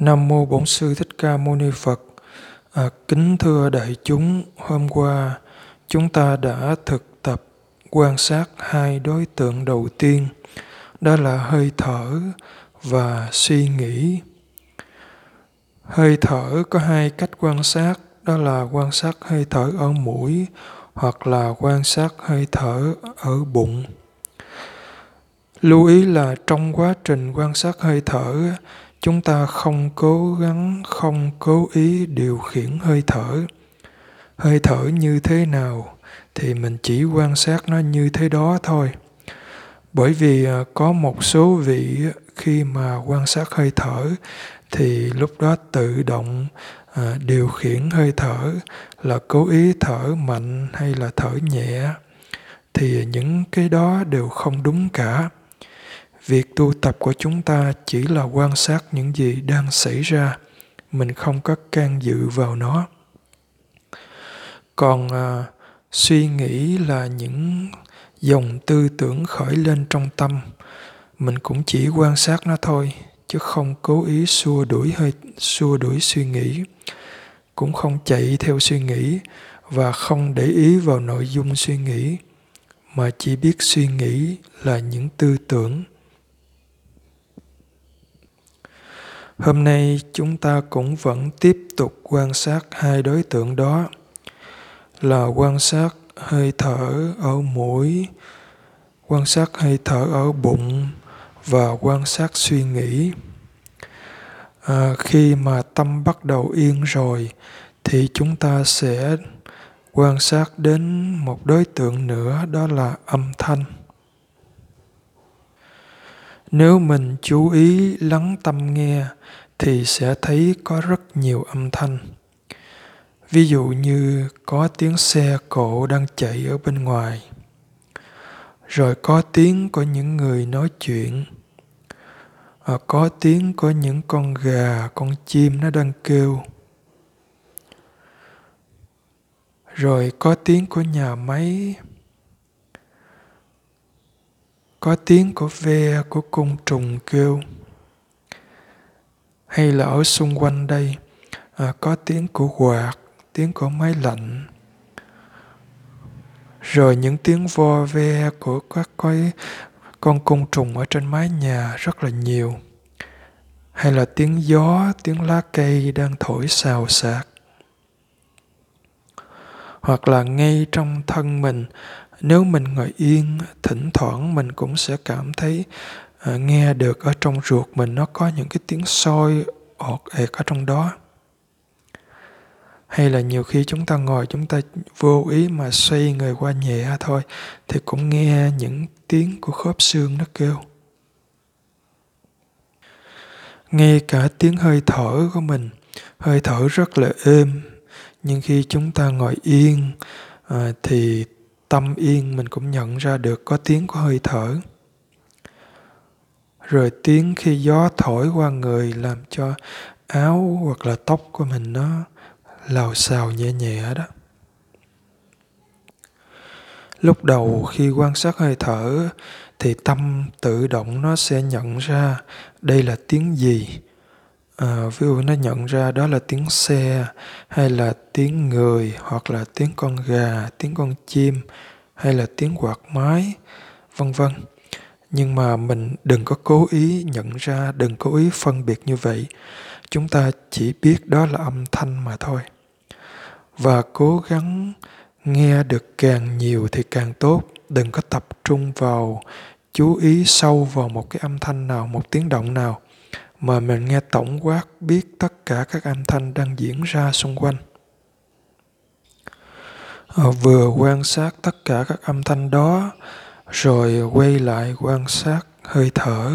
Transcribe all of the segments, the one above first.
Nam mô Bổn sư Thích Ca Mâu Ni Phật. À, kính thưa đại chúng, hôm qua chúng ta đã thực tập quan sát hai đối tượng đầu tiên, đó là hơi thở và suy nghĩ. Hơi thở có hai cách quan sát, đó là quan sát hơi thở ở mũi hoặc là quan sát hơi thở ở bụng. Lưu ý là trong quá trình quan sát hơi thở, chúng ta không cố gắng, không cố ý điều khiển hơi thở. Hơi thở như thế nào thì mình chỉ quan sát nó như thế đó thôi. Bởi vì à, có một số vị khi mà quan sát hơi thở thì lúc đó tự động à, điều khiển hơi thở là cố ý thở mạnh hay là thở nhẹ thì những cái đó đều không đúng cả việc tu tập của chúng ta chỉ là quan sát những gì đang xảy ra. Mình không có can dự vào nó. Còn à, suy nghĩ là những dòng tư tưởng khởi lên trong tâm mình cũng chỉ quan sát nó thôi chứ không cố ý xua đuổi hơi xua đuổi suy nghĩ. Cũng không chạy theo suy nghĩ và không để ý vào nội dung suy nghĩ mà chỉ biết suy nghĩ là những tư tưởng. Hôm nay chúng ta cũng vẫn tiếp tục quan sát hai đối tượng đó. Là quan sát hơi thở ở mũi quan sát hơi thở ở bụng và quan sát suy nghĩ. À, khi mà tâm bắt đầu yên rồi thì chúng ta sẽ quan sát đến một đối tượng nữa đó là âm thanh nếu mình chú ý lắng tâm nghe thì sẽ thấy có rất nhiều âm thanh. Ví dụ như có tiếng xe cộ đang chạy ở bên ngoài rồi có tiếng của những người nói chuyện à, có tiếng của những con gà con chim nó đang kêu. Rồi có tiếng của nhà máy có tiếng của ve của côn trùng kêu. Hay là ở xung quanh đây à, có tiếng của quạt tiếng của máy lạnh. Rồi những tiếng vo ve của các cái con côn trùng ở trên mái nhà rất là nhiều. Hay là tiếng gió tiếng lá cây đang thổi xào xạc. Hoặc là ngay trong thân mình nếu mình ngồi yên thỉnh thoảng mình cũng sẽ cảm thấy à, nghe được ở trong ruột mình nó có những cái tiếng sôi ọt ẹt ở trong đó. Hay là nhiều khi chúng ta ngồi chúng ta vô ý mà xoay người qua nhẹ thôi thì cũng nghe những tiếng của khớp xương nó kêu. Ngay cả tiếng hơi thở của mình hơi thở rất là êm nhưng khi chúng ta ngồi yên à, thì tâm yên mình cũng nhận ra được có tiếng của hơi thở. Rồi tiếng khi gió thổi qua người làm cho áo hoặc là tóc của mình nó lào xào nhẹ nhẹ đó. Lúc đầu khi quan sát hơi thở thì tâm tự động nó sẽ nhận ra đây là tiếng gì à, ví dụ nó nhận ra đó là tiếng xe hay là tiếng người hoặc là tiếng con gà tiếng con chim hay là tiếng quạt máy vân vân. Nhưng mà mình đừng có cố ý nhận ra đừng cố ý phân biệt như vậy. Chúng ta chỉ biết đó là âm thanh mà thôi. Và cố gắng nghe được càng nhiều thì càng tốt. Đừng có tập trung vào chú ý sâu vào một cái âm thanh nào một tiếng động nào mà mình nghe tổng quát biết tất cả các âm thanh đang diễn ra xung quanh. Ờ, vừa quan sát tất cả các âm thanh đó, rồi quay lại quan sát hơi thở.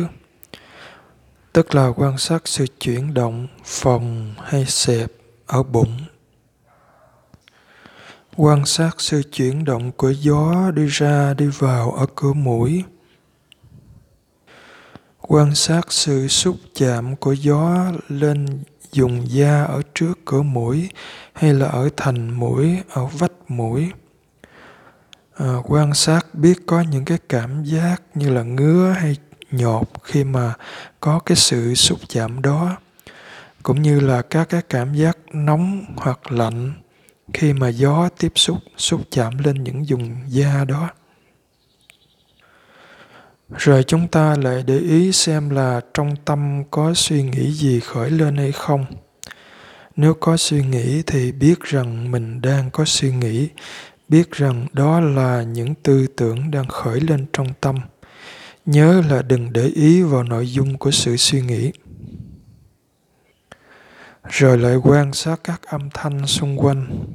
Tức là quan sát sự chuyển động phòng hay xẹp ở bụng. Quan sát sự chuyển động của gió đi ra đi vào ở cửa mũi quan sát sự xúc chạm của gió lên dùng da ở trước cửa mũi hay là ở thành mũi ở vách mũi. À, quan sát biết có những cái cảm giác như là ngứa hay nhột khi mà có cái sự xúc chạm đó cũng như là các cái cảm giác nóng hoặc lạnh khi mà gió tiếp xúc xúc chạm lên những vùng da đó rồi chúng ta lại để ý xem là trong tâm có suy nghĩ gì khởi lên hay không. Nếu có suy nghĩ thì biết rằng mình đang có suy nghĩ, biết rằng đó là những tư tưởng đang khởi lên trong tâm. Nhớ là đừng để ý vào nội dung của sự suy nghĩ. Rồi lại quan sát các âm thanh xung quanh.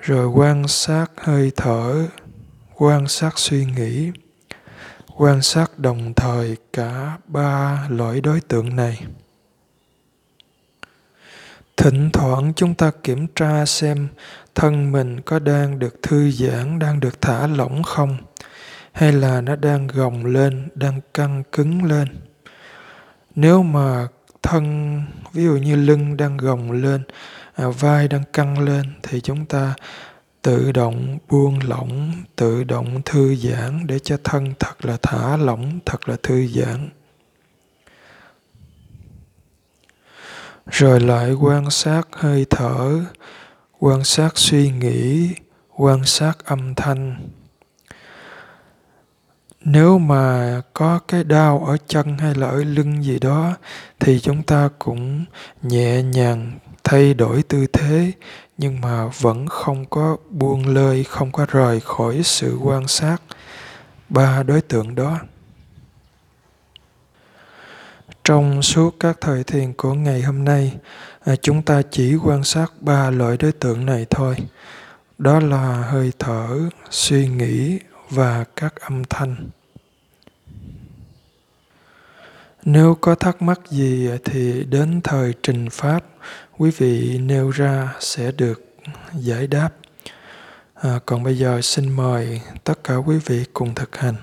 Rồi quan sát hơi thở, quan sát suy nghĩ quan sát đồng thời cả ba loại đối tượng này. Thỉnh thoảng chúng ta kiểm tra xem thân mình có đang được thư giãn đang được thả lỏng không hay là nó đang gồng lên đang căng cứng lên. Nếu mà thân ví dụ như lưng đang gồng lên à, vai đang căng lên thì chúng ta tự động buông lỏng, tự động thư giãn để cho thân thật là thả lỏng, thật là thư giãn. Rồi lại quan sát hơi thở, quan sát suy nghĩ, quan sát âm thanh nếu mà có cái đau ở chân hay là ở lưng gì đó, thì chúng ta cũng nhẹ nhàng thay đổi tư thế, nhưng mà vẫn không có buông lơi, không có rời khỏi sự quan sát ba đối tượng đó. Trong suốt các thời thiền của ngày hôm nay à, chúng ta chỉ quan sát ba loại đối tượng này thôi. Đó là hơi thở, suy nghĩ và các âm thanh. Nếu có thắc mắc gì thì đến thời trình pháp quý vị nêu ra sẽ được giải đáp. À, còn bây giờ xin mời tất cả quý vị cùng thực hành.